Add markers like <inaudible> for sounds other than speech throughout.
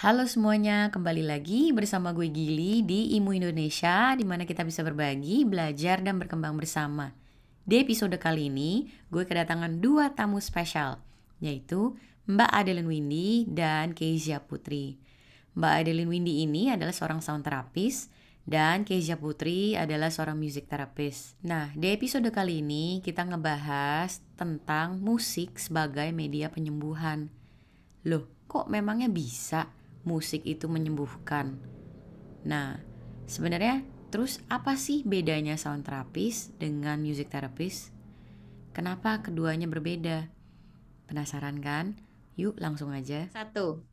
Halo semuanya, kembali lagi bersama gue Gili di Imu Indonesia di mana kita bisa berbagi, belajar, dan berkembang bersama. Di episode kali ini, gue kedatangan dua tamu spesial, yaitu Mbak Adeline Windy dan Kezia Putri. Mbak Adeline Windy ini adalah seorang sound therapist dan Kezia Putri adalah seorang music therapist. Nah, di episode kali ini kita ngebahas tentang musik sebagai media penyembuhan. Loh, kok memangnya bisa? Musik itu menyembuhkan. Nah, sebenarnya terus apa sih bedanya sound therapist dengan music therapist? Kenapa keduanya berbeda? Penasaran kan? Yuk langsung aja. Satu.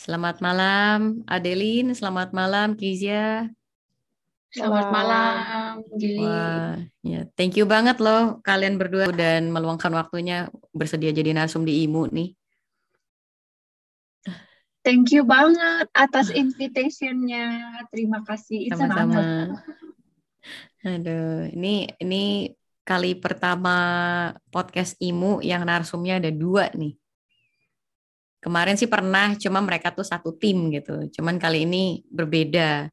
Selamat malam Adeline, selamat malam Kizia. Selamat malam, Gili. Wah, ya, thank you banget loh kalian berdua dan meluangkan waktunya bersedia jadi narsum di IMU nih. Thank you banget atas invitationnya. Terima kasih. Sama-sama. Aduh, ini ini kali pertama podcast Imu yang narsumnya ada dua nih. Kemarin sih pernah, cuma mereka tuh satu tim gitu. Cuman kali ini berbeda.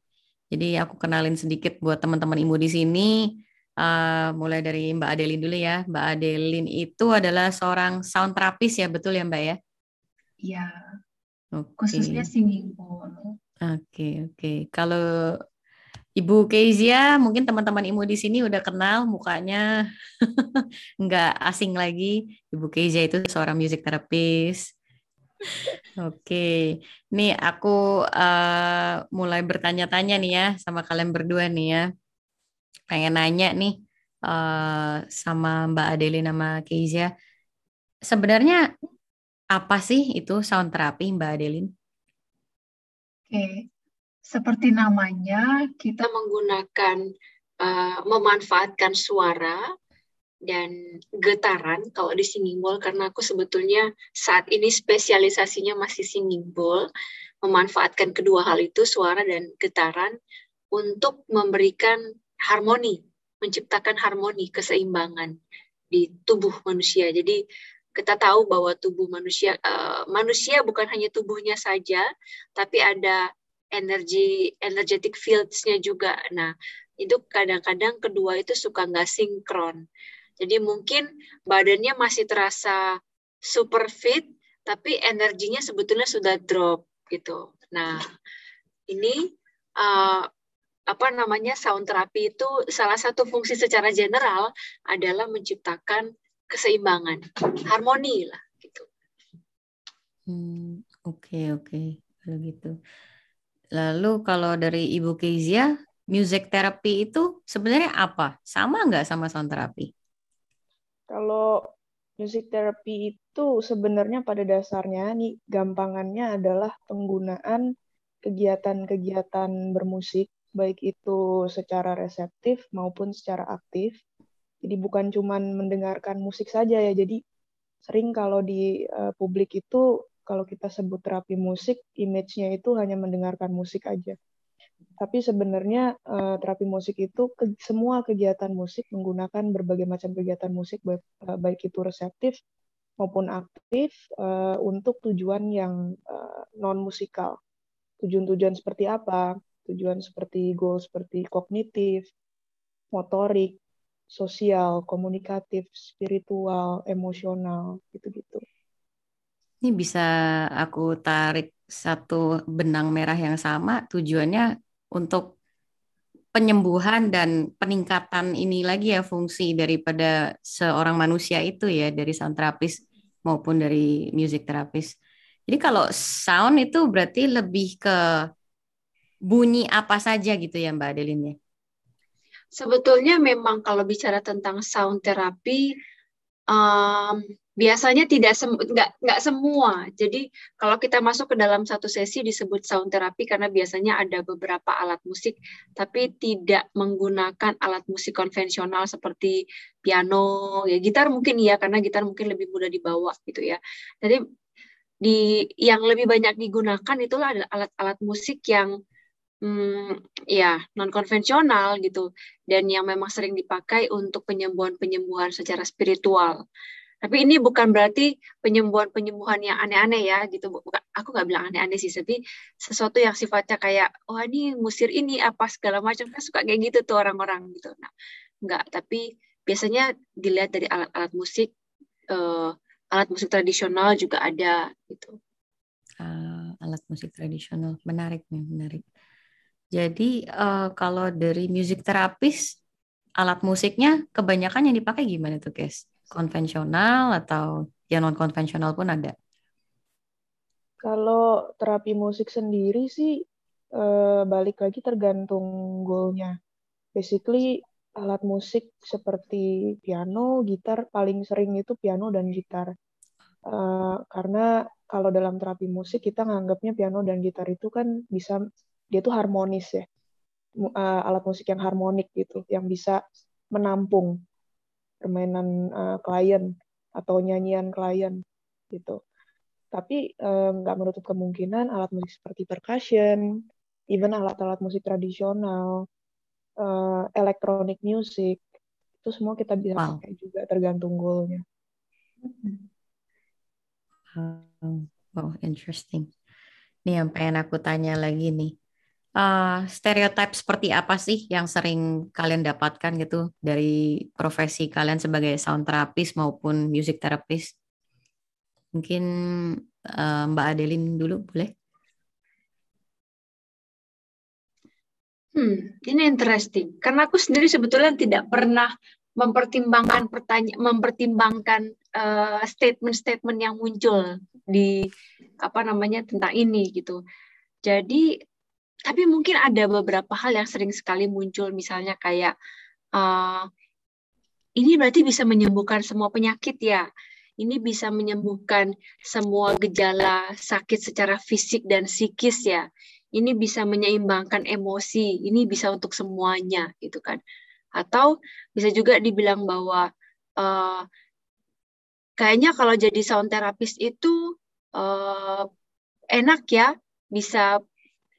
Jadi aku kenalin sedikit buat teman-teman Imu di sini. Uh, mulai dari Mbak Adelin dulu ya. Mbak Adelin itu adalah seorang sound therapist ya, betul ya Mbak ya? Iya. Okay. Khususnya singing bowl. Oke, okay, oke. Okay. Kalau Ibu Kezia, mungkin teman-teman Ibu di sini udah kenal mukanya, <laughs> nggak asing lagi. Ibu Kezia itu seorang music therapist. Oke, okay. nih aku uh, mulai bertanya-tanya nih ya sama kalian berdua nih ya. Pengen nanya nih uh, sama Mbak Adeline sama Kezia. Sebenarnya apa sih itu sound therapy, Mbak Adeline? Oke, seperti namanya, kita menggunakan uh, memanfaatkan suara dan getaran kalau di singing bowl karena aku sebetulnya saat ini spesialisasinya masih singing bowl, memanfaatkan kedua hal itu suara dan getaran untuk memberikan harmoni, menciptakan harmoni, keseimbangan di tubuh manusia. Jadi kita tahu bahwa tubuh manusia uh, manusia bukan hanya tubuhnya saja tapi ada energi energetic fields-nya juga. Nah, itu kadang-kadang kedua itu suka nggak sinkron. Jadi mungkin badannya masih terasa super fit tapi energinya sebetulnya sudah drop gitu. Nah, ini uh, apa namanya sound therapy itu salah satu fungsi secara general adalah menciptakan keseimbangan, harmoni lah gitu. Hmm, oke okay, oke okay. kalau gitu. Lalu kalau dari Ibu Kezia, music therapy itu sebenarnya apa? Sama nggak sama sound therapy? Kalau music therapy itu sebenarnya pada dasarnya nih gampangannya adalah penggunaan kegiatan-kegiatan bermusik baik itu secara reseptif maupun secara aktif jadi bukan cuma mendengarkan musik saja ya. Jadi sering kalau di uh, publik itu kalau kita sebut terapi musik, image-nya itu hanya mendengarkan musik aja. Tapi sebenarnya uh, terapi musik itu ke, semua kegiatan musik menggunakan berbagai macam kegiatan musik baik, uh, baik itu reseptif maupun aktif uh, untuk tujuan yang uh, non musikal. Tujuan-tujuan seperti apa? Tujuan seperti goal seperti kognitif, motorik, sosial, komunikatif, spiritual, emosional, gitu-gitu. Ini bisa aku tarik satu benang merah yang sama, tujuannya untuk penyembuhan dan peningkatan ini lagi ya fungsi daripada seorang manusia itu ya dari sound therapist maupun dari music therapist. Jadi kalau sound itu berarti lebih ke bunyi apa saja gitu ya Mbak Adeline ya? Sebetulnya memang kalau bicara tentang sound therapy, um, biasanya tidak sem nggak nggak semua. Jadi kalau kita masuk ke dalam satu sesi disebut sound therapy karena biasanya ada beberapa alat musik, tapi tidak menggunakan alat musik konvensional seperti piano, ya gitar mungkin ya karena gitar mungkin lebih mudah dibawa gitu ya. Jadi di yang lebih banyak digunakan itulah alat-alat musik yang hmm, ya non konvensional gitu dan yang memang sering dipakai untuk penyembuhan-penyembuhan secara spiritual. Tapi ini bukan berarti penyembuhan-penyembuhan yang aneh-aneh ya gitu. Bukan, aku nggak bilang aneh-aneh sih, tapi sesuatu yang sifatnya kayak, oh ini musir ini apa segala macam kan suka kayak gitu tuh orang-orang gitu. Nah, nggak. Tapi biasanya dilihat dari alat-alat musik, uh, alat musik tradisional juga ada gitu. Uh, alat musik tradisional, menarik nih, menarik. Jadi uh, kalau dari musik terapis, alat musiknya kebanyakan yang dipakai gimana tuh, guys? konvensional atau yang non konvensional pun ada? Kalau terapi musik sendiri sih eh, balik lagi tergantung goalnya. Basically alat musik seperti piano, gitar paling sering itu piano dan gitar. Uh, karena kalau dalam terapi musik kita nganggapnya piano dan gitar itu kan bisa dia tuh harmonis ya. Uh, alat musik yang harmonik gitu, yang bisa menampung permainan uh, klien atau nyanyian klien gitu. Tapi uh, nggak menutup kemungkinan alat musik seperti percussion, even alat-alat musik tradisional, uh, electronic music, itu semua kita bisa wow. pakai juga tergantung goalnya. wow, interesting. Nih yang pengen aku tanya lagi nih uh, stereotip seperti apa sih yang sering kalian dapatkan gitu dari profesi kalian sebagai sound therapist maupun music therapist? Mungkin uh, Mbak Adelin dulu boleh? Hmm, ini interesting. Karena aku sendiri sebetulnya tidak pernah mempertimbangkan pertanyaan, mempertimbangkan uh, statement-statement yang muncul di apa namanya tentang ini gitu. Jadi tapi mungkin ada beberapa hal yang sering sekali muncul, misalnya kayak uh, ini berarti bisa menyembuhkan semua penyakit ya. Ini bisa menyembuhkan semua gejala sakit secara fisik dan psikis ya. Ini bisa menyeimbangkan emosi. Ini bisa untuk semuanya gitu kan. Atau bisa juga dibilang bahwa uh, kayaknya kalau jadi sound therapist itu uh, enak ya bisa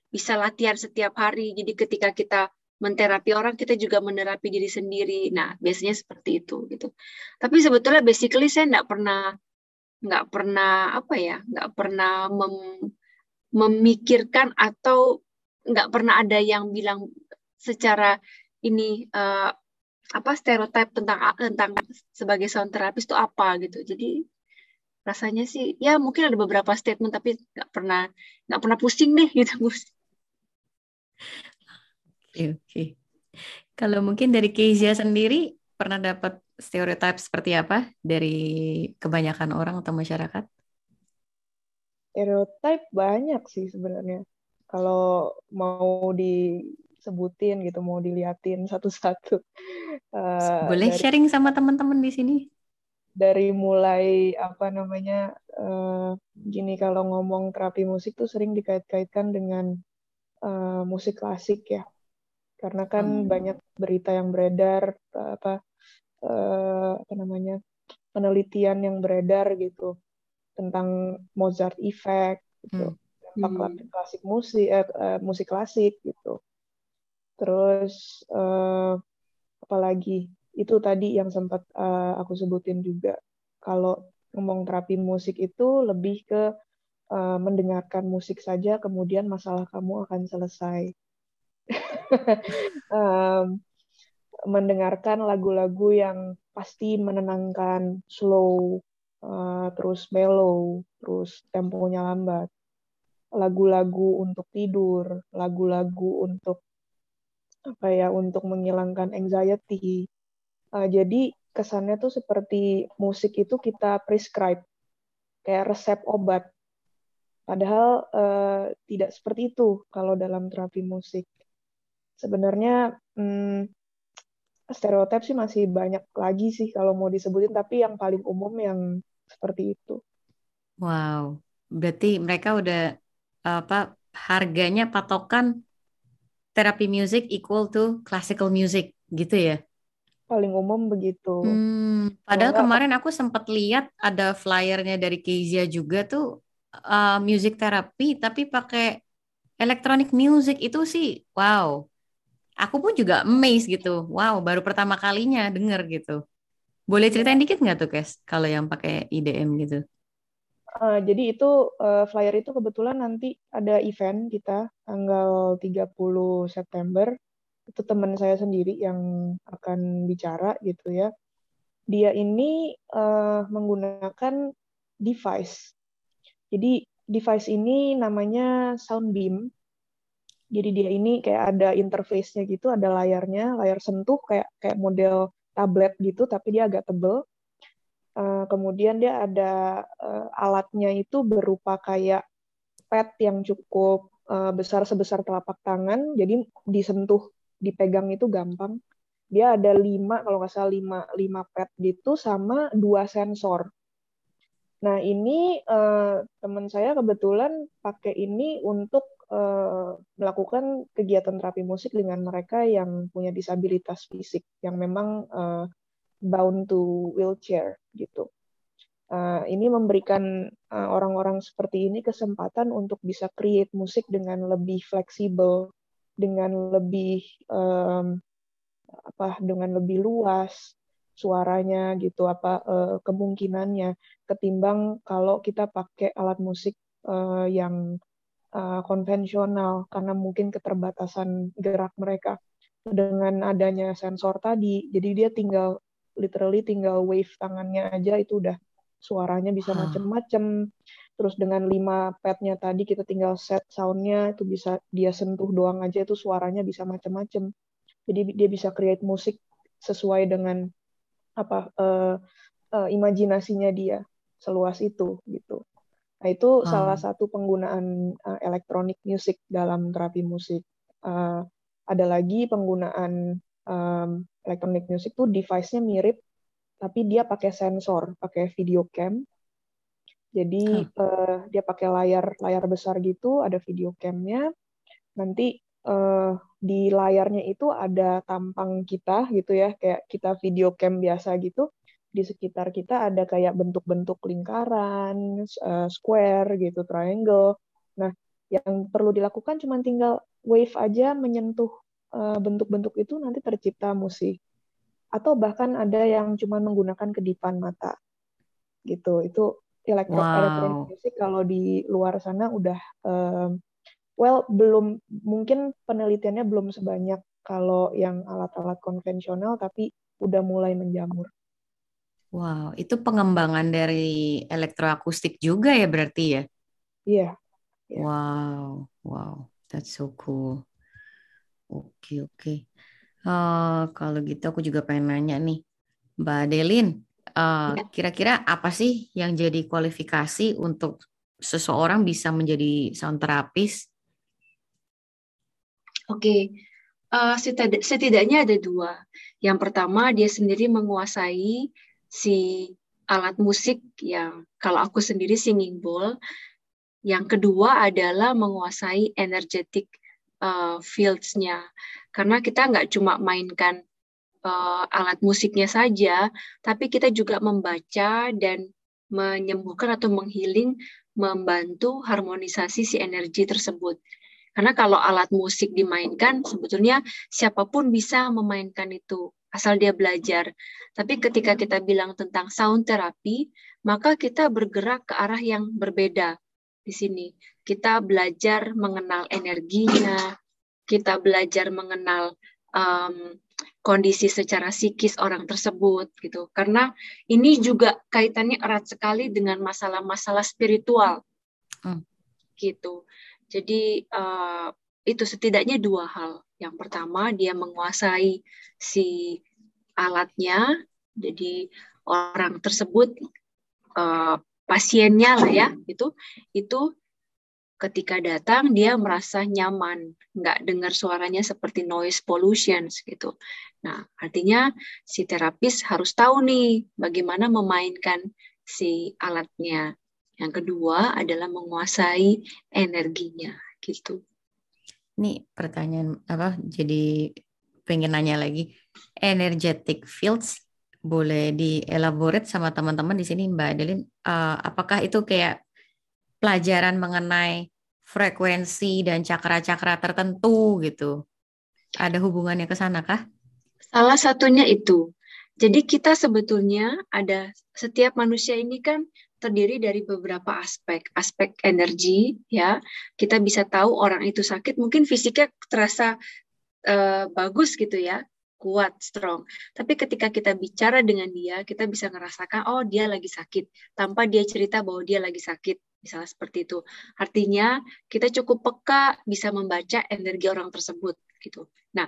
bisa latihan setiap hari. Jadi ketika kita menterapi orang, kita juga menerapi diri sendiri. Nah, biasanya seperti itu gitu. Tapi sebetulnya basically saya nggak pernah nggak pernah apa ya, nggak pernah mem, memikirkan atau nggak pernah ada yang bilang secara ini uh, apa stereotip tentang tentang sebagai sound therapist itu apa gitu. Jadi rasanya sih ya mungkin ada beberapa statement tapi nggak pernah nggak pernah pusing deh gitu Oke, oke. Kalau mungkin dari Kezia sendiri pernah dapat stereotip seperti apa dari kebanyakan orang atau masyarakat? Stereotip banyak sih sebenarnya. Kalau mau disebutin gitu, mau diliatin satu-satu. Uh, <laughs> Boleh dari, sharing sama teman-teman di sini? Dari mulai apa namanya, uh, gini kalau ngomong terapi musik tuh sering dikait-kaitkan dengan uh, musik klasik ya karena kan hmm. banyak berita yang beredar apa uh, apa namanya penelitian yang beredar gitu tentang Mozart effect gitu hmm. hmm. klasik musik eh, uh, musik klasik gitu terus uh, apalagi itu tadi yang sempat uh, aku sebutin juga kalau ngomong terapi musik itu lebih ke uh, mendengarkan musik saja, kemudian masalah kamu akan selesai. <laughs> um, mendengarkan lagu-lagu yang pasti menenangkan, slow, uh, terus mellow, terus temponya lambat. Lagu-lagu untuk tidur, lagu-lagu untuk apa ya, untuk menghilangkan anxiety. Uh, jadi kesannya tuh seperti musik itu kita prescribe kayak resep obat Padahal uh, tidak seperti itu kalau dalam terapi musik. Sebenarnya hmm, stereotip sih masih banyak lagi sih kalau mau disebutin, tapi yang paling umum yang seperti itu. Wow, berarti mereka udah apa harganya patokan terapi musik equal to classical music gitu ya? Paling umum begitu. Hmm, padahal kemarin aku sempat lihat ada flyernya dari Kezia juga tuh uh, music therapy tapi pakai electronic music itu sih wow. Aku pun juga amazed gitu. Wow, baru pertama kalinya denger gitu. Boleh ceritain dikit nggak tuh, Kes, kalau yang pakai IDM gitu? Uh, jadi itu uh, flyer itu kebetulan nanti ada event kita tanggal 30 September. Itu teman saya sendiri yang akan bicara gitu ya. Dia ini uh, menggunakan device. Jadi device ini namanya Soundbeam. Jadi dia ini kayak ada interface-nya gitu, ada layarnya, layar sentuh kayak kayak model tablet gitu, tapi dia agak tebel. Uh, kemudian dia ada uh, alatnya itu berupa kayak pad yang cukup uh, besar sebesar telapak tangan, jadi disentuh, dipegang itu gampang. Dia ada lima, kalau nggak salah lima, lima pad gitu, sama dua sensor. Nah ini uh, teman saya kebetulan pakai ini untuk uh, melakukan kegiatan terapi musik dengan mereka yang punya disabilitas fisik yang memang uh, bound to wheelchair gitu. Uh, ini memberikan orang-orang uh, seperti ini kesempatan untuk bisa create musik dengan lebih fleksibel, dengan lebih um, apa, dengan lebih luas suaranya gitu, apa uh, kemungkinannya ketimbang kalau kita pakai alat musik uh, yang uh, konvensional karena mungkin keterbatasan gerak mereka dengan adanya sensor tadi. Jadi dia tinggal literally tinggal wave tangannya aja itu udah suaranya bisa hmm. macem-macem. Terus dengan lima padnya tadi kita tinggal set soundnya itu bisa dia sentuh doang aja itu suaranya bisa macem-macem. Jadi dia bisa create musik sesuai dengan apa uh, uh, imajinasinya dia seluas itu gitu Nah, itu hmm. salah satu penggunaan uh, electronic music dalam terapi musik. Uh, ada lagi penggunaan um, electronic music tuh device-nya mirip, tapi dia pakai sensor, pakai video cam. Jadi hmm. uh, dia pakai layar layar besar gitu, ada video cam-nya. Nanti uh, di layarnya itu ada tampang kita gitu ya, kayak kita video cam biasa gitu di sekitar kita ada kayak bentuk-bentuk lingkaran, uh, square gitu, triangle. Nah, yang perlu dilakukan cuma tinggal wave aja menyentuh eh, bentuk-bentuk uh, itu nanti tercipta musik. Atau bahkan ada yang cuma menggunakan kedipan mata. Gitu. Itu elektro wow. elektronik musik kalau di luar sana udah um, well belum mungkin penelitiannya belum sebanyak kalau yang alat-alat konvensional tapi udah mulai menjamur. Wow, itu pengembangan dari elektroakustik juga ya berarti ya? Iya. Yeah. Wow, wow, that's so cool. Oke, okay, oke. Okay. Uh, eh, kalau gitu aku juga pengen nanya nih, Mbak Adeline, uh, kira-kira apa sih yang jadi kualifikasi untuk seseorang bisa menjadi sound therapist? Oke, okay. uh, setidaknya ada dua. Yang pertama, dia sendiri menguasai si alat musik yang kalau aku sendiri singing bowl. Yang kedua adalah menguasai energetic uh, fields-nya. Karena kita nggak cuma mainkan uh, alat musiknya saja, tapi kita juga membaca dan menyembuhkan atau menghealing, membantu harmonisasi si energi tersebut. Karena kalau alat musik dimainkan, sebetulnya siapa pun bisa memainkan itu asal dia belajar. Tapi ketika kita bilang tentang sound therapy, maka kita bergerak ke arah yang berbeda di sini. Kita belajar mengenal energinya, kita belajar mengenal um, kondisi secara psikis orang tersebut gitu. Karena ini juga kaitannya erat sekali dengan masalah-masalah spiritual. Hmm. Gitu. Jadi uh, itu setidaknya dua hal. Yang pertama dia menguasai si alatnya, jadi orang tersebut uh, pasiennya lah ya itu itu ketika datang dia merasa nyaman, nggak dengar suaranya seperti noise pollution gitu. Nah artinya si terapis harus tahu nih bagaimana memainkan si alatnya. Yang kedua adalah menguasai energinya gitu. Ini pertanyaan apa? Jadi pengen nanya lagi. Energetic fields boleh dielaborate sama teman-teman di sini Mbak Adeline. Uh, apakah itu kayak pelajaran mengenai frekuensi dan cakra-cakra tertentu gitu? Ada hubungannya ke sana kah? Salah satunya itu. Jadi kita sebetulnya ada setiap manusia ini kan terdiri dari beberapa aspek. Aspek energi, ya. Kita bisa tahu orang itu sakit, mungkin fisiknya terasa uh, bagus gitu ya, kuat, strong. Tapi ketika kita bicara dengan dia, kita bisa ngerasakan, oh dia lagi sakit, tanpa dia cerita bahwa dia lagi sakit. Misalnya seperti itu. Artinya kita cukup peka bisa membaca energi orang tersebut gitu. Nah,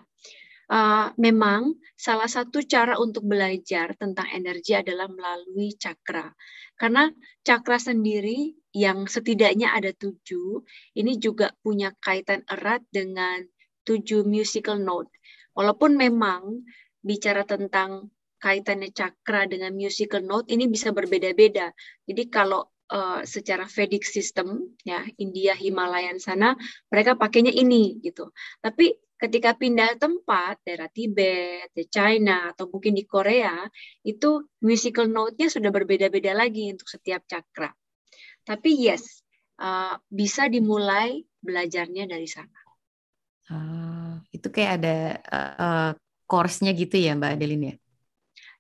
uh, memang salah satu cara untuk belajar tentang energi adalah melalui cakra. Karena cakra sendiri yang setidaknya ada tujuh, ini juga punya kaitan erat dengan tujuh musical note. Walaupun memang bicara tentang kaitannya cakra dengan musical note ini bisa berbeda-beda. Jadi kalau uh, secara Vedic system ya India Himalayan sana mereka pakainya ini gitu. Tapi ketika pindah tempat daerah Tibet, di China atau mungkin di Korea itu musical note-nya sudah berbeda-beda lagi untuk setiap cakra. Tapi yes, uh, bisa dimulai belajarnya dari sana. Uh, itu kayak ada uh, course-nya gitu ya Mbak Adeline ya?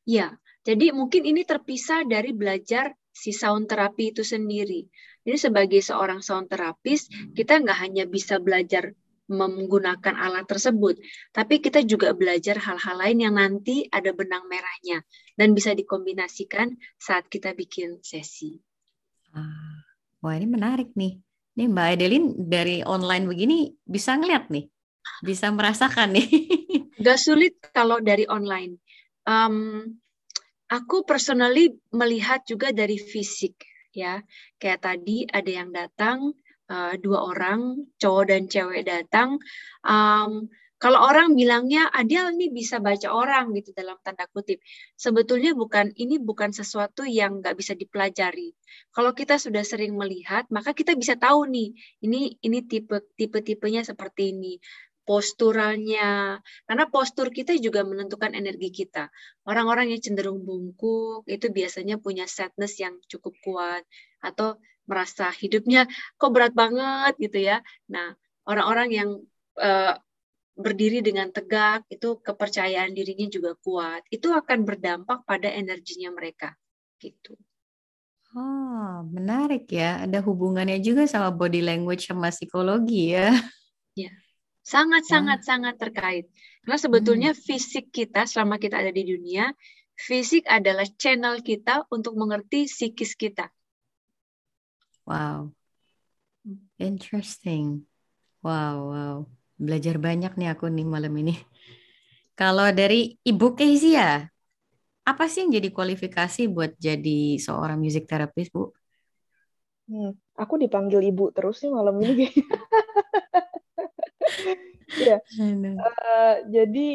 Ya, jadi mungkin ini terpisah dari belajar si sound terapi itu sendiri. Jadi sebagai seorang sound terapis, kita nggak hanya bisa belajar menggunakan alat tersebut, tapi kita juga belajar hal-hal lain yang nanti ada benang merahnya dan bisa dikombinasikan saat kita bikin sesi. Ah, wah ini menarik nih. Nih Mbak Adeline dari online begini bisa ngeliat nih, bisa merasakan nih. <laughs> Gak sulit kalau dari online. Um, aku personally melihat juga dari fisik ya. Kayak tadi ada yang datang uh, dua orang cowok dan cewek datang um, kalau orang bilangnya Adil nih bisa baca orang gitu dalam tanda kutip. Sebetulnya bukan ini bukan sesuatu yang nggak bisa dipelajari. Kalau kita sudah sering melihat, maka kita bisa tahu nih, ini ini tipe tipe tipenya seperti ini posturalnya. Karena postur kita juga menentukan energi kita. Orang-orang yang cenderung bungkuk itu biasanya punya sadness yang cukup kuat atau merasa hidupnya kok berat banget gitu ya. Nah, orang-orang yang uh, berdiri dengan tegak itu kepercayaan dirinya juga kuat. Itu akan berdampak pada energinya mereka gitu. Oh, menarik ya. Ada hubungannya juga sama body language sama psikologi ya. Ya. Sangat sangat sangat terkait. Karena sebetulnya hmm. fisik kita selama kita ada di dunia, fisik adalah channel kita untuk mengerti psikis kita. Wow. Interesting. Wow, wow. Belajar banyak nih aku nih malam ini. Kalau dari Ibu Kezia, apa sih yang jadi kualifikasi buat jadi seorang music therapist, Bu? Hmm, aku dipanggil Ibu terus nih malam ini. <laughs> <laughs> ya. Uh, jadi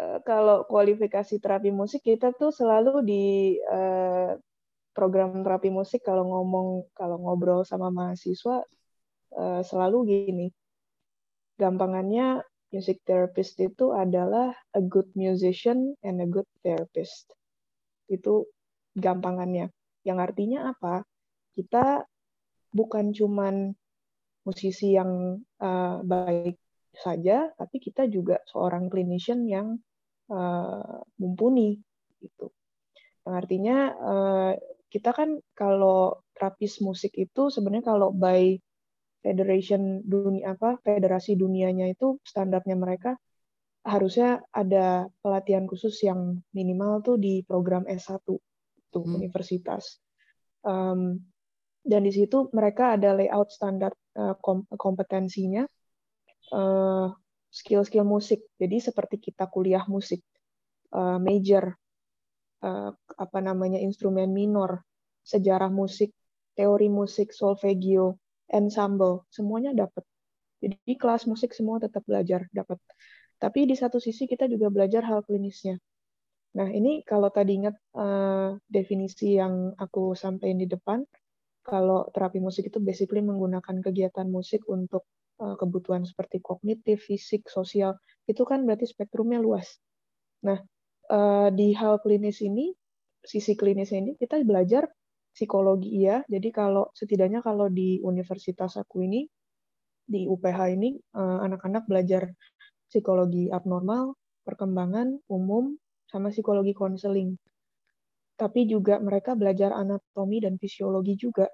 uh, kalau kualifikasi terapi musik kita tuh selalu di uh, program terapi musik kalau ngomong kalau ngobrol sama mahasiswa uh, selalu gini. Gampangannya music therapist itu adalah a good musician and a good therapist. Itu gampangannya. Yang artinya apa? Kita bukan cuman musisi yang uh, baik saja tapi kita juga seorang clinician yang uh, mumpuni gitu. Yang artinya kita kan kalau terapis musik itu sebenarnya kalau by federation dunia apa federasi dunianya itu standarnya mereka harusnya ada pelatihan khusus yang minimal tuh di program S1 tuh hmm. universitas. Um, dan di situ mereka ada layout standar uh, kom kompetensinya uh, skill-skill musik. Jadi seperti kita kuliah musik uh, major uh, apa namanya instrumen minor, sejarah musik, teori musik, solfeggio, ensemble, semuanya dapat. Jadi kelas musik semua tetap belajar dapat. Tapi di satu sisi kita juga belajar hal klinisnya. Nah ini kalau tadi ingat uh, definisi yang aku sampaikan di depan, kalau terapi musik itu basically menggunakan kegiatan musik untuk uh, kebutuhan seperti kognitif, fisik, sosial, itu kan berarti spektrumnya luas. Nah, uh, di hal klinis ini, sisi klinis ini kita belajar psikologi iya. Jadi kalau setidaknya kalau di universitas aku ini di UPH ini eh, anak-anak belajar psikologi abnormal, perkembangan umum, sama psikologi konseling. Tapi juga mereka belajar anatomi dan fisiologi juga.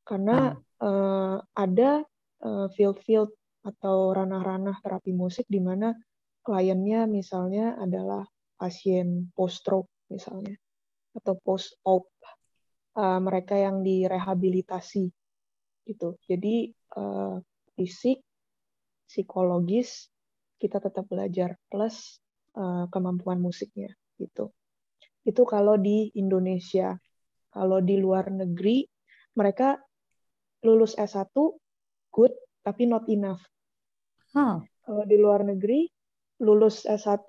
Karena hmm. uh, ada uh, field-field atau ranah-ranah terapi musik di mana kliennya misalnya adalah pasien post-stroke misalnya atau post-op uh, mereka yang direhabilitasi gitu. Jadi uh, fisik, psikologis kita tetap belajar plus uh, kemampuan musiknya gitu. Itu kalau di Indonesia. Kalau di luar negeri mereka lulus S1 good tapi not enough. Oh. Kalau di luar negeri lulus S1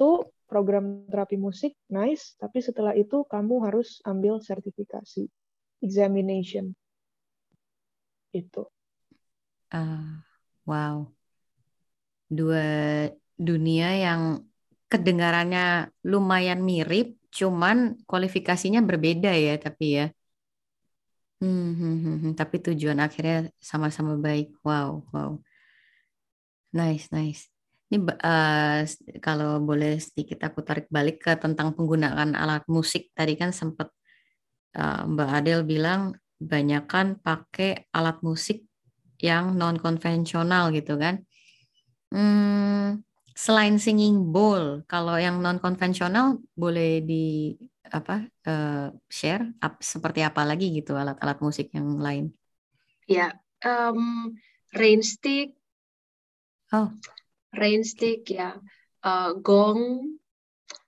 program terapi musik nice, tapi setelah itu kamu harus ambil sertifikasi examination. Itu. Uh, wow. Dua dunia yang kedengarannya lumayan mirip, cuman kualifikasinya berbeda ya, tapi ya. Hmm, hmm, hmm, hmm. tapi tujuan akhirnya sama-sama baik. Wow, wow. Nice, nice. Ini uh, kalau boleh sedikit aku tarik balik ke tentang penggunaan alat musik. Tadi kan sempat uh, Mbak Adel bilang banyakkan pakai alat musik yang non konvensional gitu kan. Hmm, selain singing bowl, kalau yang non konvensional boleh di apa uh, share up, seperti apa lagi gitu alat-alat musik yang lain? Ya, um, rain stick. Oh, rain stick ya, uh, gong,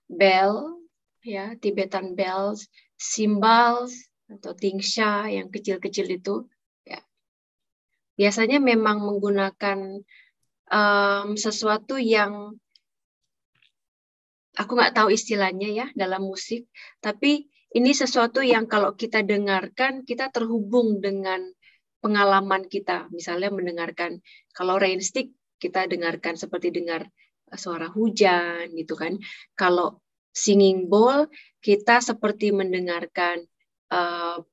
bell, ya Tibetan bells, cymbals atau tingsha yang kecil-kecil itu. Ya. Biasanya memang menggunakan um, sesuatu yang aku nggak tahu istilahnya ya dalam musik, tapi ini sesuatu yang kalau kita dengarkan kita terhubung dengan pengalaman kita. Misalnya mendengarkan kalau rain stick kita dengarkan seperti dengar suara hujan gitu kan. Kalau singing bowl kita seperti mendengarkan uh,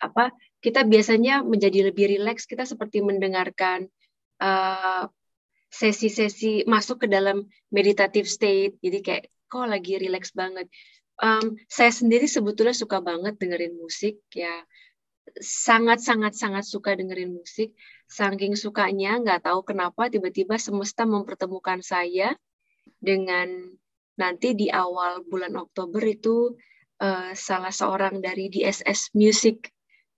apa? Kita biasanya menjadi lebih rileks. Kita seperti mendengarkan eh, sesi-sesi masuk ke dalam meditative state. Jadi kayak kok lagi rileks banget. Um, saya sendiri sebetulnya suka banget dengerin musik ya sangat sangat sangat suka dengerin musik saking sukanya nggak tahu kenapa tiba-tiba semesta mempertemukan saya dengan nanti di awal bulan Oktober itu uh, salah seorang dari DSS Music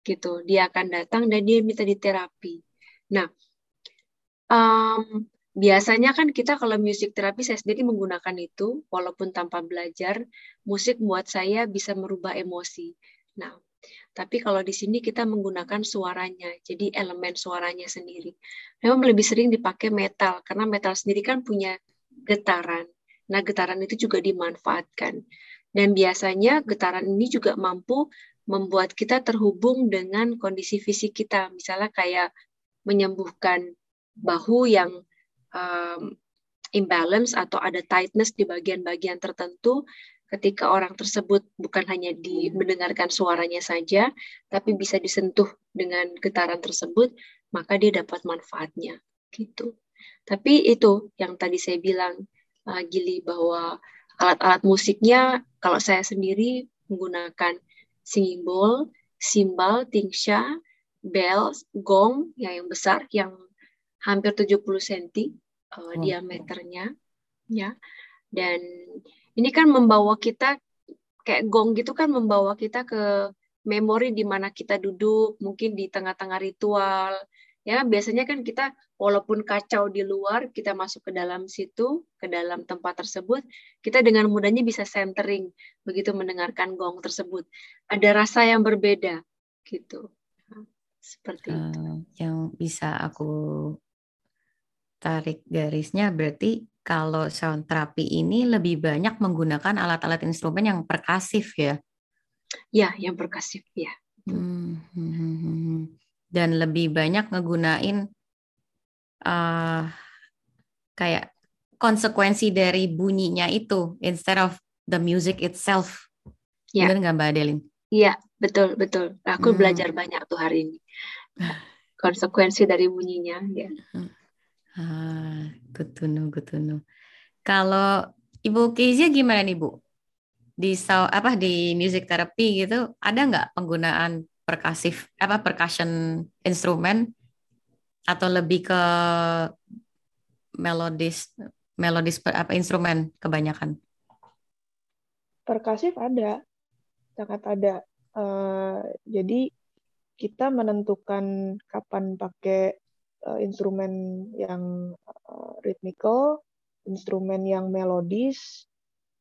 gitu dia akan datang dan dia minta diterapi nah Um, biasanya kan kita kalau musik terapi saya sendiri menggunakan itu, walaupun tanpa belajar, musik buat saya bisa merubah emosi. Nah, tapi kalau di sini kita menggunakan suaranya, jadi elemen suaranya sendiri. Memang lebih sering dipakai metal, karena metal sendiri kan punya getaran. Nah, getaran itu juga dimanfaatkan. Dan biasanya getaran ini juga mampu membuat kita terhubung dengan kondisi fisik kita. Misalnya kayak menyembuhkan bahu yang um, imbalance atau ada tightness di bagian-bagian tertentu ketika orang tersebut bukan hanya di mendengarkan suaranya saja tapi bisa disentuh dengan getaran tersebut maka dia dapat manfaatnya gitu tapi itu yang tadi saya bilang uh, Gili bahwa alat-alat musiknya kalau saya sendiri menggunakan singing bowl, simbal, tingsha, bells, gong yang yang besar yang hampir 70 cm uh, oh. diameternya ya. Dan ini kan membawa kita kayak gong gitu kan membawa kita ke memori di mana kita duduk, mungkin di tengah-tengah ritual. Ya, biasanya kan kita walaupun kacau di luar, kita masuk ke dalam situ, ke dalam tempat tersebut, kita dengan mudahnya bisa centering begitu mendengarkan gong tersebut. Ada rasa yang berbeda gitu. Seperti itu. Eh, yang bisa aku tarik garisnya berarti kalau sound terapi ini lebih banyak menggunakan alat-alat instrumen yang perkasif ya? Ya, yang perkasif ya. Hmm, hmm, hmm, hmm. Dan lebih banyak ngegunain uh, kayak konsekuensi dari bunyinya itu instead of the music itself. Ya. Benar nggak Mbak Adelin? Iya, betul betul. Aku hmm. belajar banyak tuh hari ini. Konsekuensi dari bunyinya, ya. Hmm. Ah, to know. Kalau Ibu Kezia gimana nih Bu? di apa di music therapy gitu ada nggak penggunaan perkasif apa percussion instrumen atau lebih ke melodis melodis apa instrumen kebanyakan? Perkasif ada, sangat ada. Uh, jadi kita menentukan kapan pakai uh, instrumen yang uh, ritmikal, instrumen yang melodis,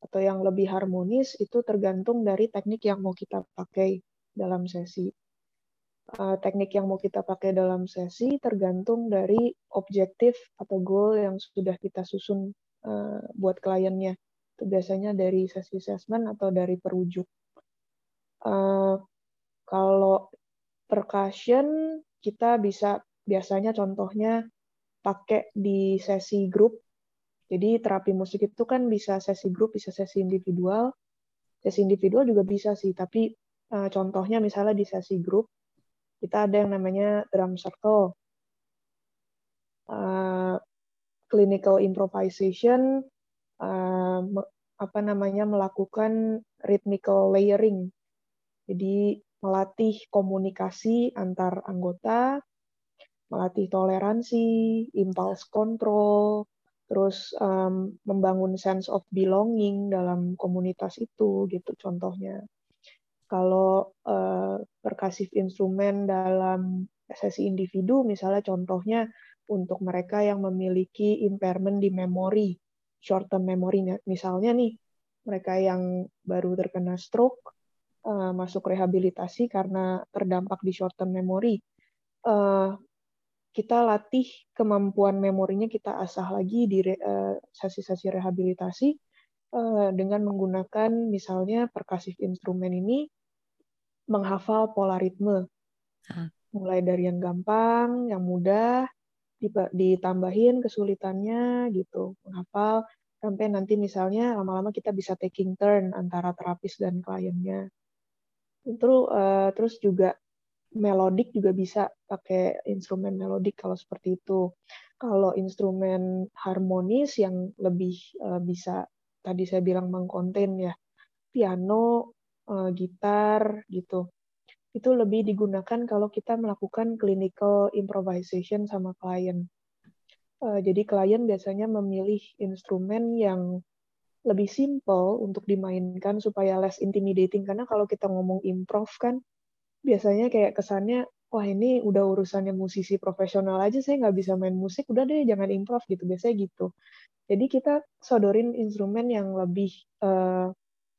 atau yang lebih harmonis itu tergantung dari teknik yang mau kita pakai dalam sesi. Uh, teknik yang mau kita pakai dalam sesi tergantung dari objektif atau goal yang sudah kita susun buat kliennya. Itu biasanya dari sesi assessment atau dari perujuk. Kalau percussion kita bisa biasanya contohnya pakai di sesi grup jadi terapi musik itu kan bisa sesi grup, bisa sesi individual. Sesi individual juga bisa sih, tapi uh, contohnya misalnya di sesi grup, kita ada yang namanya drum circle. Uh, clinical improvisation, uh, apa namanya melakukan rhythmical layering. Jadi melatih komunikasi antar anggota, melatih toleransi, impulse control, terus um, membangun sense of belonging dalam komunitas itu gitu contohnya. Kalau uh, perkasif instrumen dalam sesi individu misalnya contohnya untuk mereka yang memiliki impairment di memori short term memory misalnya nih mereka yang baru terkena stroke uh, masuk rehabilitasi karena terdampak di short term memory. Uh, kita latih kemampuan memorinya kita asah lagi di uh, sesi-sesi rehabilitasi uh, dengan menggunakan misalnya perkasif instrumen ini menghafal pola ritme. Mulai dari yang gampang yang mudah ditambahin kesulitannya gitu menghafal sampai nanti misalnya lama-lama kita bisa taking turn antara terapis dan kliennya. Terus uh, terus juga melodik juga bisa pakai instrumen melodik kalau seperti itu. Kalau instrumen harmonis yang lebih uh, bisa tadi saya bilang mengkonten ya piano, uh, gitar gitu. Itu lebih digunakan kalau kita melakukan clinical improvisation sama klien. Uh, jadi klien biasanya memilih instrumen yang lebih simple untuk dimainkan supaya less intimidating karena kalau kita ngomong improv kan biasanya kayak kesannya wah ini udah urusannya musisi profesional aja saya nggak bisa main musik udah deh jangan improv gitu biasanya gitu. Jadi kita sodorin instrumen yang lebih uh,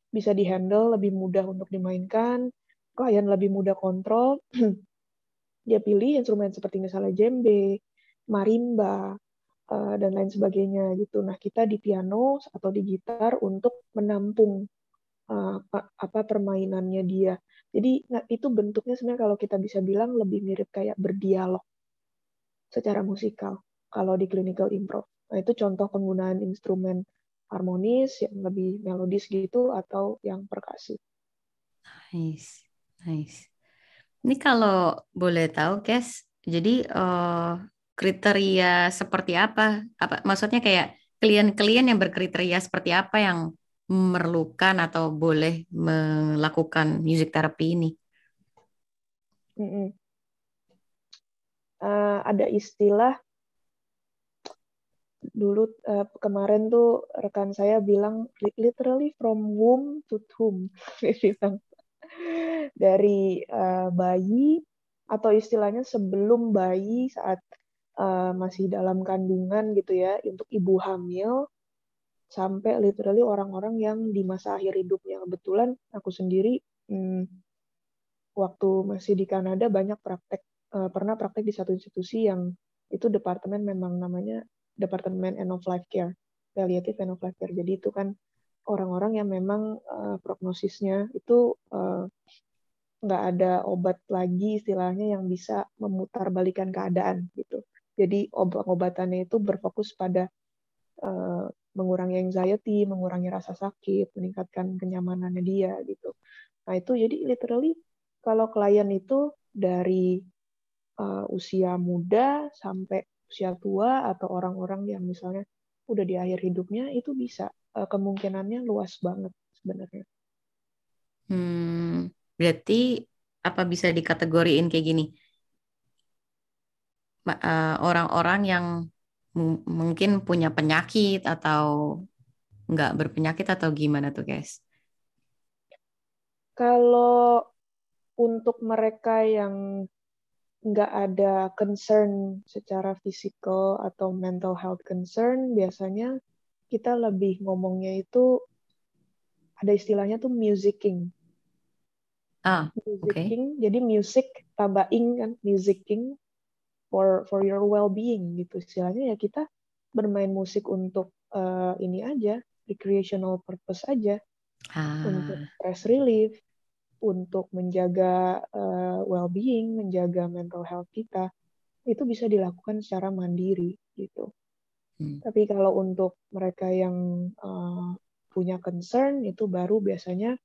bisa dihandle lebih mudah untuk dimainkan klien lebih mudah kontrol <clears throat> dia pilih instrumen seperti misalnya djembe marimba uh, dan lain sebagainya gitu. Nah kita di piano atau di gitar untuk menampung uh, apa permainannya dia jadi nah, itu bentuknya sebenarnya kalau kita bisa bilang lebih mirip kayak berdialog secara musikal kalau di clinical improv. Nah itu contoh penggunaan instrumen harmonis yang lebih melodis gitu atau yang perkasif. Nice, nice. Ini kalau boleh tahu, Kes, jadi uh, kriteria seperti apa? Apa maksudnya kayak klien-klien yang berkriteria seperti apa yang memerlukan atau boleh melakukan music therapy ini? Mm -mm. Uh, ada istilah dulu uh, kemarin tuh rekan saya bilang literally from womb to tomb <laughs> dari uh, bayi atau istilahnya sebelum bayi saat uh, masih dalam kandungan gitu ya untuk ibu hamil sampai literally orang-orang yang di masa akhir hidupnya. Kebetulan aku sendiri hmm, waktu masih di Kanada banyak praktek uh, pernah praktek di satu institusi yang itu departemen memang namanya departemen end of life care palliative end of life care. Jadi itu kan orang-orang yang memang uh, prognosisnya itu uh, nggak ada obat lagi istilahnya yang bisa memutar keadaan gitu. Jadi obat-obatannya itu berfokus pada mengurangi anxiety, mengurangi rasa sakit, meningkatkan kenyamanannya dia gitu. Nah itu jadi literally kalau klien itu dari uh, usia muda sampai usia tua atau orang-orang yang misalnya udah di akhir hidupnya itu bisa uh, kemungkinannya luas banget sebenarnya. Hmm, berarti apa bisa dikategoriin kayak gini? Eh, orang-orang uh, yang mungkin punya penyakit atau nggak berpenyakit atau gimana tuh guys? Kalau untuk mereka yang nggak ada concern secara fisikal atau mental health concern, biasanya kita lebih ngomongnya itu ada istilahnya tuh musicking. Ah, musicking. Okay. Jadi music tabaing kan, musicking for for your well-being gitu. Istilahnya ya kita bermain musik untuk uh, ini aja, recreational purpose aja. Ah. Untuk stress relief, untuk menjaga uh, well-being, menjaga mental health kita, itu bisa dilakukan secara mandiri gitu. Hmm. Tapi kalau untuk mereka yang uh, punya concern itu baru biasanya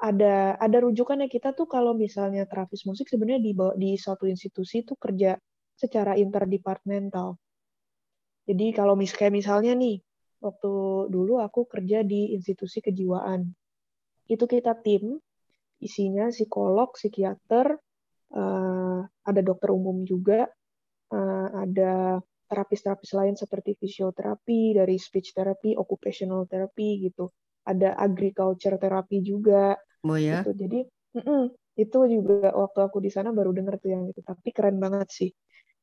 ada ada rujukannya kita tuh kalau misalnya terapis musik sebenarnya di di suatu institusi itu kerja secara interdepartmental. Jadi kalau mis kayak misalnya nih waktu dulu aku kerja di institusi kejiwaan. Itu kita tim isinya psikolog, psikiater, uh, ada dokter umum juga, uh, ada terapis-terapis lain seperti fisioterapi, dari speech therapy, occupational therapy gitu. Ada agriculture therapy juga. Oh ya. Gitu. Jadi mm -mm, itu juga waktu aku di sana baru dengar tuh yang itu. Tapi keren banget sih.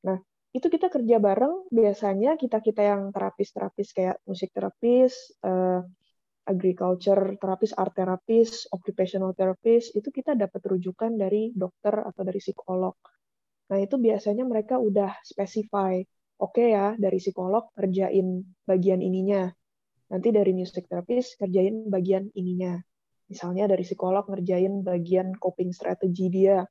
Nah, itu kita kerja bareng biasanya kita kita yang terapis-terapis kayak musik terapis, uh, agriculture terapis, art terapis, occupational therapist, itu kita dapat rujukan dari dokter atau dari psikolog. Nah, itu biasanya mereka udah specify, oke okay ya, dari psikolog kerjain bagian ininya. Nanti dari music therapist kerjain bagian ininya. Misalnya dari psikolog ngerjain bagian coping strategy dia.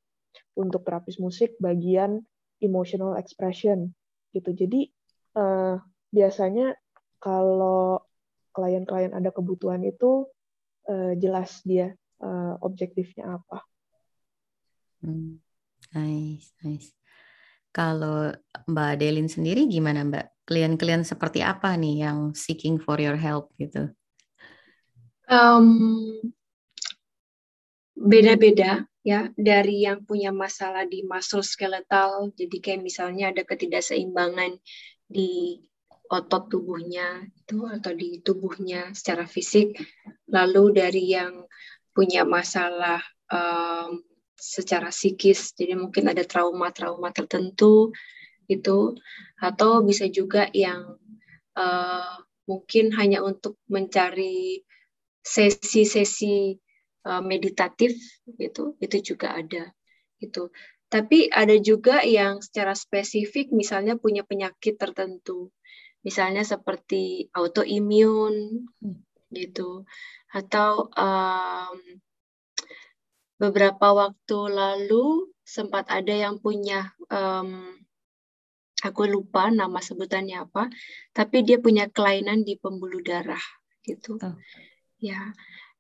Untuk terapis musik bagian emotional expression gitu. Jadi uh, biasanya kalau klien-klien ada kebutuhan itu uh, jelas dia uh, objektifnya apa. Hmm, nice, nice. Kalau Mbak Delin sendiri gimana Mbak? Klien-klien seperti apa nih yang seeking for your help gitu? Um, beda-beda ya dari yang punya masalah di muscle skeletal. Jadi kayak misalnya ada ketidakseimbangan di otot tubuhnya itu atau di tubuhnya secara fisik. Lalu dari yang punya masalah um, secara psikis jadi mungkin ada trauma-trauma tertentu itu. Atau bisa juga yang uh, mungkin hanya untuk mencari sesi-sesi meditatif gitu itu juga ada itu tapi ada juga yang secara spesifik misalnya punya penyakit tertentu. Misalnya seperti autoimun gitu. Atau um, beberapa waktu lalu sempat ada yang punya um, aku lupa nama sebutannya apa tapi dia punya kelainan di pembuluh darah gitu. Oh. ya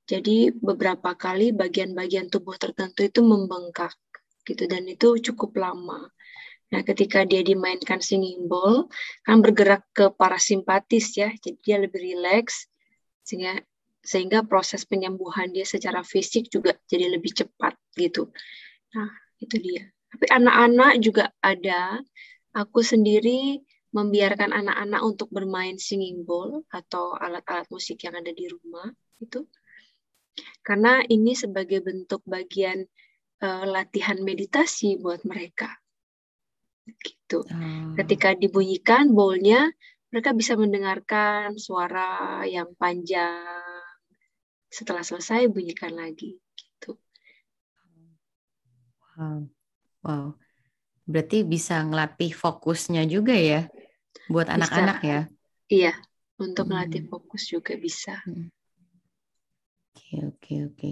jadi beberapa kali bagian-bagian tubuh tertentu itu membengkak gitu dan itu cukup lama Nah, ketika dia dimainkan singing ball, kan bergerak ke parasimpatis ya, jadi dia lebih rileks sehingga sehingga proses penyembuhan dia secara fisik juga jadi lebih cepat gitu. Nah, itu dia. Tapi anak-anak juga ada. Aku sendiri membiarkan anak-anak untuk bermain singing ball atau alat-alat musik yang ada di rumah itu. Karena ini sebagai bentuk bagian uh, latihan meditasi buat mereka gitu. Hmm. Ketika dibunyikan bowlnya, mereka bisa mendengarkan suara yang panjang. Setelah selesai bunyikan lagi gitu. Wow. Wow. Berarti bisa ngelatih fokusnya juga ya buat anak-anak ya? Iya, untuk hmm. melatih fokus juga bisa. Hmm. Oke, oke, oke.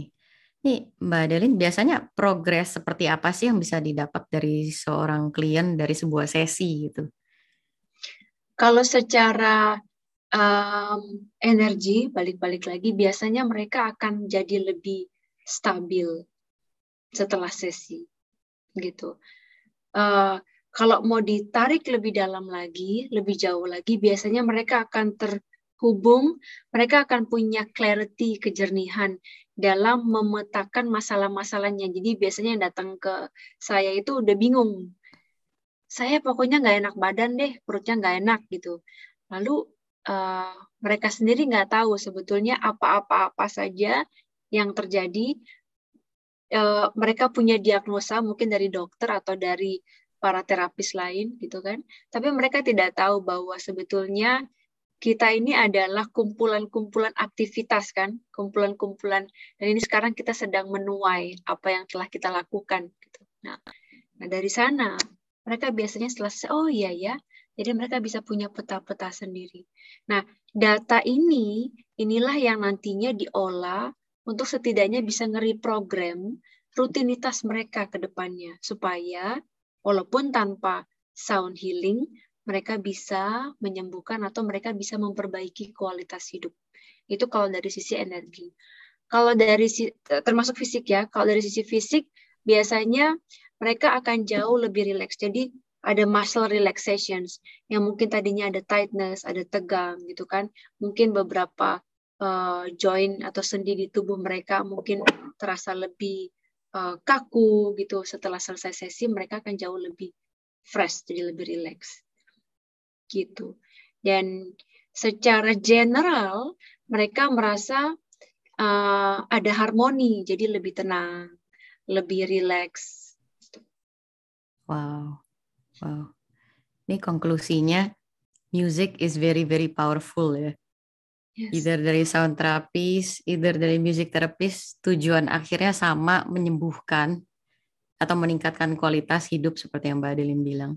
Nih, Mbak Adeline, biasanya progres seperti apa sih yang bisa didapat dari seorang klien dari sebuah sesi gitu? Kalau secara um, energi, balik-balik lagi, biasanya mereka akan jadi lebih stabil setelah sesi, gitu. Uh, kalau mau ditarik lebih dalam lagi, lebih jauh lagi, biasanya mereka akan ter hubung, mereka akan punya clarity, kejernihan dalam memetakan masalah-masalahnya. Jadi biasanya yang datang ke saya itu udah bingung. Saya pokoknya nggak enak badan deh, perutnya nggak enak gitu. Lalu uh, mereka sendiri nggak tahu sebetulnya apa-apa-apa saja yang terjadi. Uh, mereka punya diagnosa mungkin dari dokter atau dari para terapis lain gitu kan. Tapi mereka tidak tahu bahwa sebetulnya kita ini adalah kumpulan-kumpulan aktivitas kan, kumpulan-kumpulan dan ini sekarang kita sedang menuai apa yang telah kita lakukan gitu. Nah, nah dari sana mereka biasanya setelah oh iya ya, jadi mereka bisa punya peta-peta sendiri. Nah, data ini inilah yang nantinya diolah untuk setidaknya bisa ngeri program rutinitas mereka ke depannya supaya walaupun tanpa sound healing mereka bisa menyembuhkan atau mereka bisa memperbaiki kualitas hidup. Itu kalau dari sisi energi. Kalau dari termasuk fisik ya, kalau dari sisi fisik biasanya mereka akan jauh lebih rileks. Jadi ada muscle relaxations yang mungkin tadinya ada tightness, ada tegang gitu kan. Mungkin beberapa uh, joint atau sendi di tubuh mereka mungkin terasa lebih uh, kaku gitu. Setelah selesai sesi mereka akan jauh lebih fresh, jadi lebih rileks gitu. Dan secara general mereka merasa uh, ada harmoni, jadi lebih tenang, lebih rileks. Wow, wow. Ini konklusinya, music is very very powerful ya. Yes. Either dari sound therapist, either dari music therapist, tujuan akhirnya sama menyembuhkan atau meningkatkan kualitas hidup seperti yang Mbak Adeline bilang.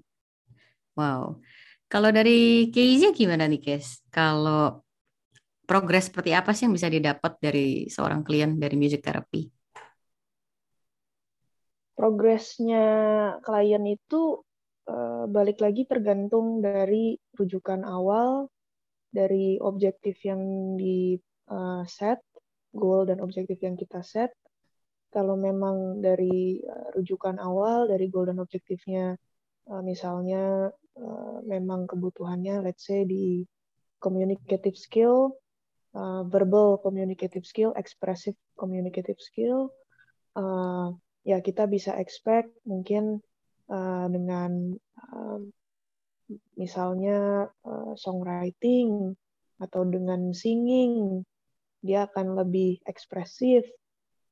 Wow. Kalau dari Keizia gimana nih, Kes? Kalau progres seperti apa sih yang bisa didapat dari seorang klien dari music therapy? Progresnya klien itu uh, balik lagi tergantung dari rujukan awal, dari objektif yang di uh, set, goal dan objektif yang kita set. Kalau memang dari uh, rujukan awal, dari goal dan objektifnya, uh, misalnya uh, memang kebutuhannya let's say di communicative skill, uh, verbal communicative skill, expressive communicative skill, ya kita bisa expect mungkin dengan misalnya songwriting atau dengan singing dia akan lebih ekspresif,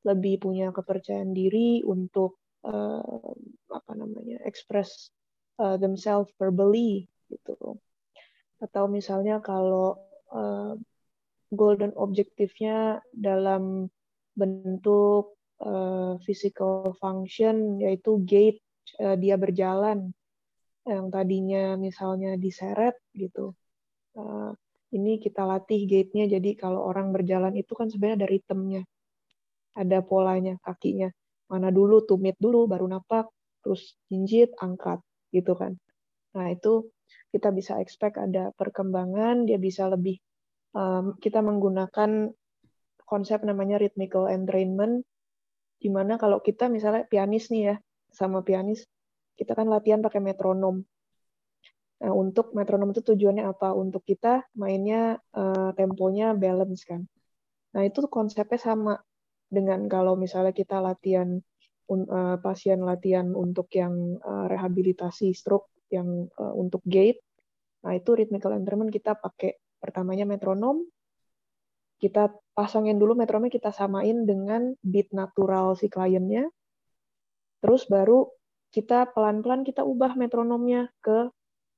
lebih punya kepercayaan diri untuk apa namanya express uh, themselves verbally gitu. Atau misalnya kalau uh, goal dan objektifnya dalam bentuk uh, physical function yaitu gait uh, dia berjalan yang tadinya misalnya diseret gitu. Uh, ini kita latih gate-nya jadi kalau orang berjalan itu kan sebenarnya ada ritmenya. Ada polanya kakinya. Mana dulu tumit dulu baru napak, terus jinjit, angkat gitu kan. Nah itu kita bisa expect ada perkembangan, dia bisa lebih um, kita menggunakan konsep namanya rhythmical entrainment, di mana kalau kita misalnya pianis nih ya, sama pianis, kita kan latihan pakai metronom. Nah, untuk metronom itu tujuannya apa? Untuk kita mainnya uh, temponya balance kan. Nah, itu konsepnya sama dengan kalau misalnya kita latihan uh, pasien latihan untuk yang uh, rehabilitasi stroke yang uh, untuk gait. Nah, itu rhythmical entrainment kita pakai pertamanya metronom. Kita pasangin dulu metronomnya kita samain dengan beat natural si kliennya. Terus baru kita pelan-pelan kita ubah metronomnya ke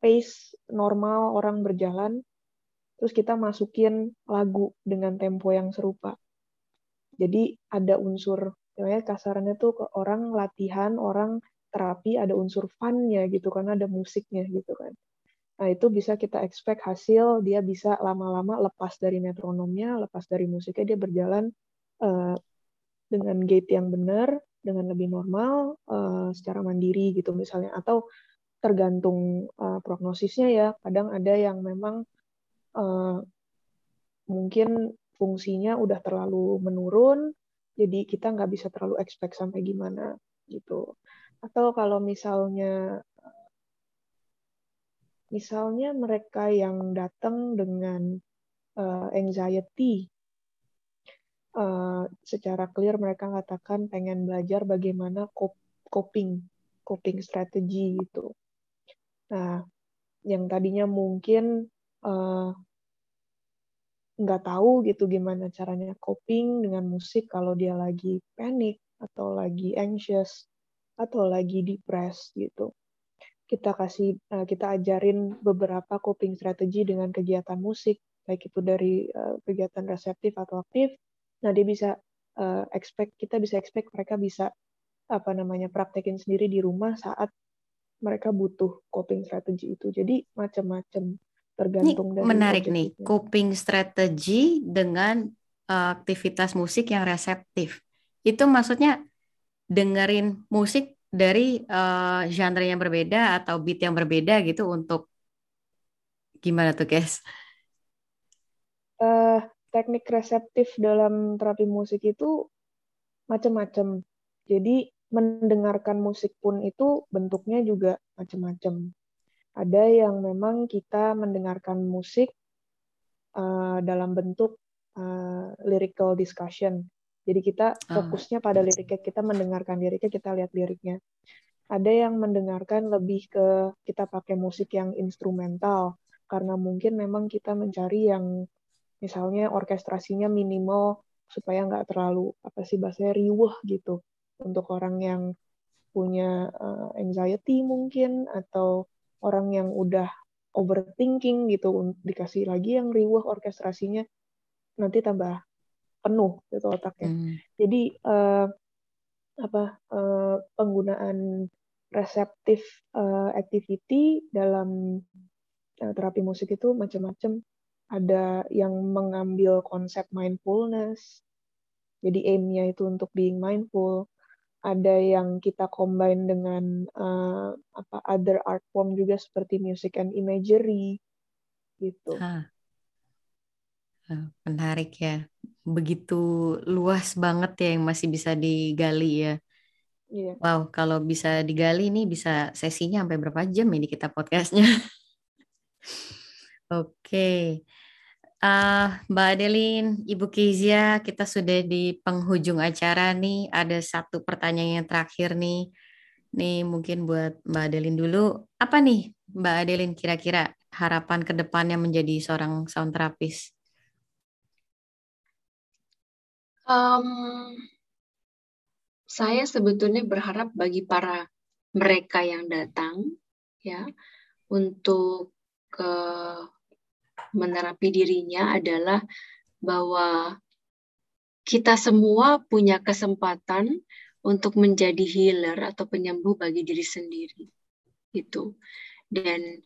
pace normal orang berjalan. Terus kita masukin lagu dengan tempo yang serupa. Jadi ada unsur ya kasarannya tuh ke orang latihan orang terapi ada unsur funnya gitu karena ada musiknya gitu kan. Nah itu bisa kita expect hasil dia bisa lama-lama lepas dari metronomnya lepas dari musiknya dia berjalan uh, dengan gate yang benar dengan lebih normal uh, secara mandiri gitu misalnya. Atau tergantung uh, prognosisnya ya. Kadang ada yang memang uh, mungkin fungsinya udah terlalu menurun jadi kita nggak bisa terlalu expect sampai gimana gitu atau kalau misalnya misalnya mereka yang datang dengan uh, anxiety. Uh, secara clear mereka katakan pengen belajar bagaimana coping, coping strategi gitu. Nah, yang tadinya mungkin uh, nggak tahu gitu gimana caranya coping dengan musik kalau dia lagi panik atau lagi anxious atau lagi depressed gitu. Kita kasih uh, kita ajarin beberapa coping strategi dengan kegiatan musik baik itu dari uh, kegiatan reseptif atau aktif. Nah dia bisa uh, expect kita bisa expect mereka bisa apa namanya praktekin sendiri di rumah saat mereka butuh coping strategi itu. Jadi macam-macam tergantung Ini dari menarik nih coping strategi dengan uh, aktivitas musik yang reseptif itu maksudnya dengerin musik dari uh, genre yang berbeda atau beat yang berbeda gitu untuk gimana tuh guys? Uh, teknik reseptif dalam terapi musik itu macam-macam. Jadi mendengarkan musik pun itu bentuknya juga macam-macam. Ada yang memang kita mendengarkan musik uh, dalam bentuk uh, lyrical discussion. Jadi kita ah. fokusnya pada liriknya, kita mendengarkan liriknya, kita lihat liriknya. Ada yang mendengarkan lebih ke kita pakai musik yang instrumental, karena mungkin memang kita mencari yang misalnya orkestrasinya minimal supaya nggak terlalu apa sih bahasanya riuh gitu untuk orang yang punya uh, anxiety mungkin atau orang yang udah overthinking gitu dikasih lagi yang riuh orkestrasinya nanti tambah penuh gitu otaknya. Hmm. Jadi uh, apa uh, penggunaan reseptif uh, activity dalam uh, terapi musik itu macam-macam. Ada yang mengambil konsep mindfulness. Jadi aimnya itu untuk being mindful. Ada yang kita combine dengan uh, apa other art form juga seperti music and imagery gitu. Ah. Menarik ya begitu luas banget ya yang masih bisa digali ya. Iya. Wow, kalau bisa digali nih bisa sesinya sampai berapa jam ini kita podcastnya. <laughs> Oke. Uh, Mbak Adeline, Ibu Kezia, kita sudah di penghujung acara nih. Ada satu pertanyaan yang terakhir nih. Nih mungkin buat Mbak Adeline dulu. Apa nih Mbak Adeline kira-kira harapan ke depannya menjadi seorang sound therapist? Um, saya sebetulnya berharap bagi para mereka yang datang ya untuk ke menerapi dirinya adalah bahwa kita semua punya kesempatan untuk menjadi healer atau penyembuh bagi diri sendiri itu dan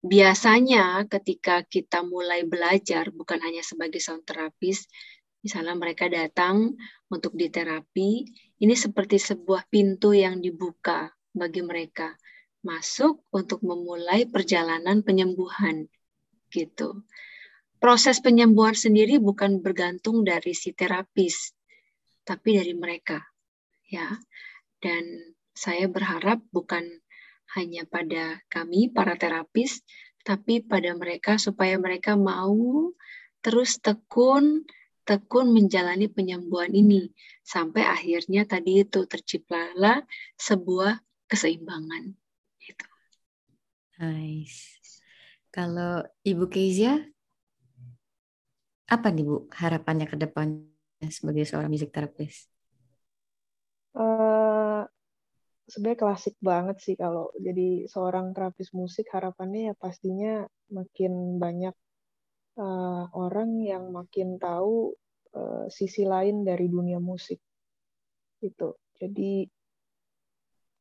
biasanya ketika kita mulai belajar bukan hanya sebagai sound therapist misalnya mereka datang untuk diterapi, ini seperti sebuah pintu yang dibuka bagi mereka masuk untuk memulai perjalanan penyembuhan gitu. Proses penyembuhan sendiri bukan bergantung dari si terapis, tapi dari mereka ya. Dan saya berharap bukan hanya pada kami para terapis, tapi pada mereka supaya mereka mau terus tekun tekun menjalani penyembuhan ini sampai akhirnya tadi itu terciptalah sebuah keseimbangan. Itu. Nice. Kalau Ibu Kezia, apa nih Bu harapannya ke depannya sebagai seorang music therapist? Uh, sebenarnya klasik banget sih kalau jadi seorang terapis musik harapannya ya pastinya makin banyak uh, orang yang makin tahu uh, sisi lain dari dunia musik gitu jadi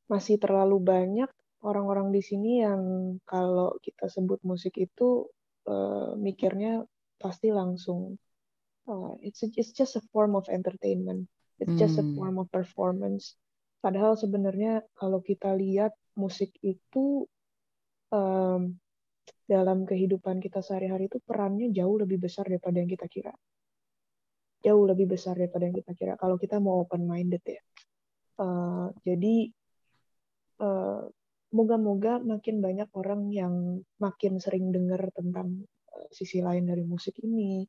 masih terlalu banyak orang-orang di sini yang kalau kita sebut musik itu uh, mikirnya pasti langsung uh, it's it's just a form of entertainment it's just a hmm. form of performance padahal sebenarnya kalau kita lihat musik itu um, dalam kehidupan kita sehari-hari itu perannya jauh lebih besar daripada yang kita kira. Jauh lebih besar daripada yang kita kira. Kalau kita mau open minded ya. Uh, jadi uh, moga-moga makin banyak orang yang makin sering dengar tentang sisi lain dari musik ini.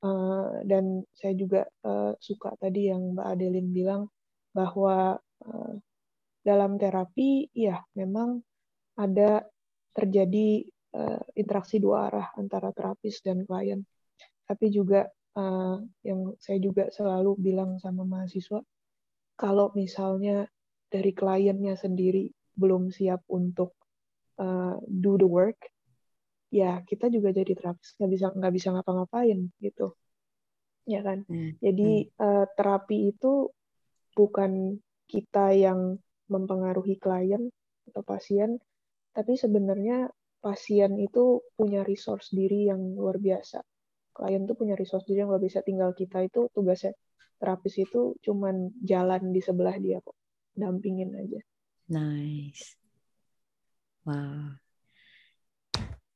Uh, dan saya juga uh, suka tadi yang Mbak Adeline bilang bahwa uh, dalam terapi, ya memang ada terjadi uh, interaksi dua arah antara terapis dan klien. Tapi juga uh, yang saya juga selalu bilang sama mahasiswa, kalau misalnya dari kliennya sendiri belum siap untuk uh, do the work, ya kita juga jadi terapis nggak bisa nggak bisa ngapa-ngapain gitu. Ya kan? Hmm. jadi hmm. Uh, terapi itu bukan kita yang mempengaruhi klien atau pasien tapi sebenarnya pasien itu punya resource diri yang luar biasa. Klien tuh punya resource diri yang luar biasa. Tinggal kita itu tugasnya terapis itu cuman jalan di sebelah dia kok. Dampingin aja nice wow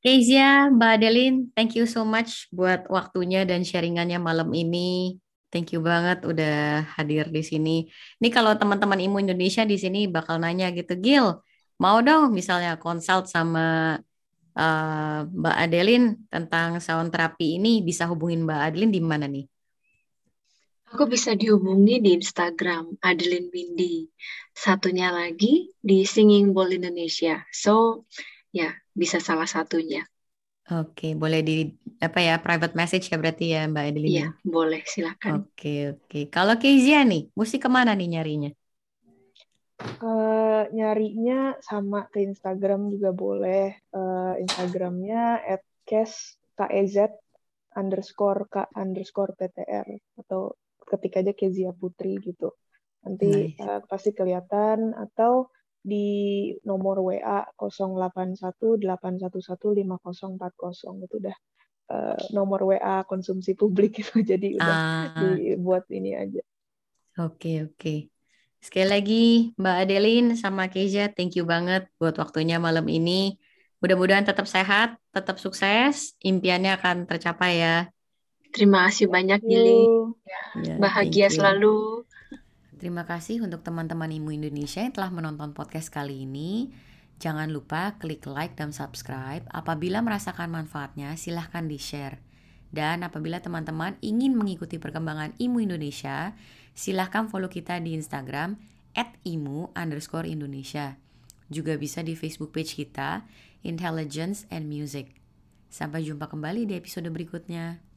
Kezia, Mbak Adeline, thank you so much buat waktunya dan sharingannya malam ini. Thank you banget udah hadir di sini. Ini kalau teman-teman Imu Indonesia di sini bakal nanya gitu, Gil, mau dong misalnya konsult sama uh, Mbak Adeline tentang sound terapi ini, bisa hubungin Mbak Adeline di mana nih? Aku bisa dihubungi di Instagram Adeline Windy. Satunya lagi di Singing Bowl Indonesia. So, ya bisa salah satunya. Oke, boleh di apa ya private message ya berarti ya Mbak Adeline? Iya, boleh silakan. Oke, oke. Kalau Kezia nih, mesti ke mana nih nyarinya? Uh, nyarinya sama ke Instagram juga boleh. Uh, Instagramnya at kes kez underscore k underscore ptr atau ketik aja Kezia Putri gitu. Nanti nice. uh, pasti kelihatan atau di nomor WA 0818115040 itu udah uh, nomor WA konsumsi publik <laughs> itu jadi udah uh, dibuat ini aja. Oke okay, oke. Okay. Sekali lagi Mbak Adeline sama Keja, thank you banget buat waktunya malam ini. Mudah-mudahan tetap sehat, tetap sukses, impiannya akan tercapai ya. Terima kasih banyak Gili. Ya, Bahagia selalu. Terima kasih untuk teman-teman Imu Indonesia yang telah menonton podcast kali ini. Jangan lupa klik like dan subscribe. Apabila merasakan manfaatnya, silahkan di-share. Dan apabila teman-teman ingin mengikuti perkembangan Imu Indonesia, silahkan follow kita di Instagram at imu underscore Indonesia. Juga bisa di Facebook page kita, Intelligence and Music. Sampai jumpa kembali di episode berikutnya.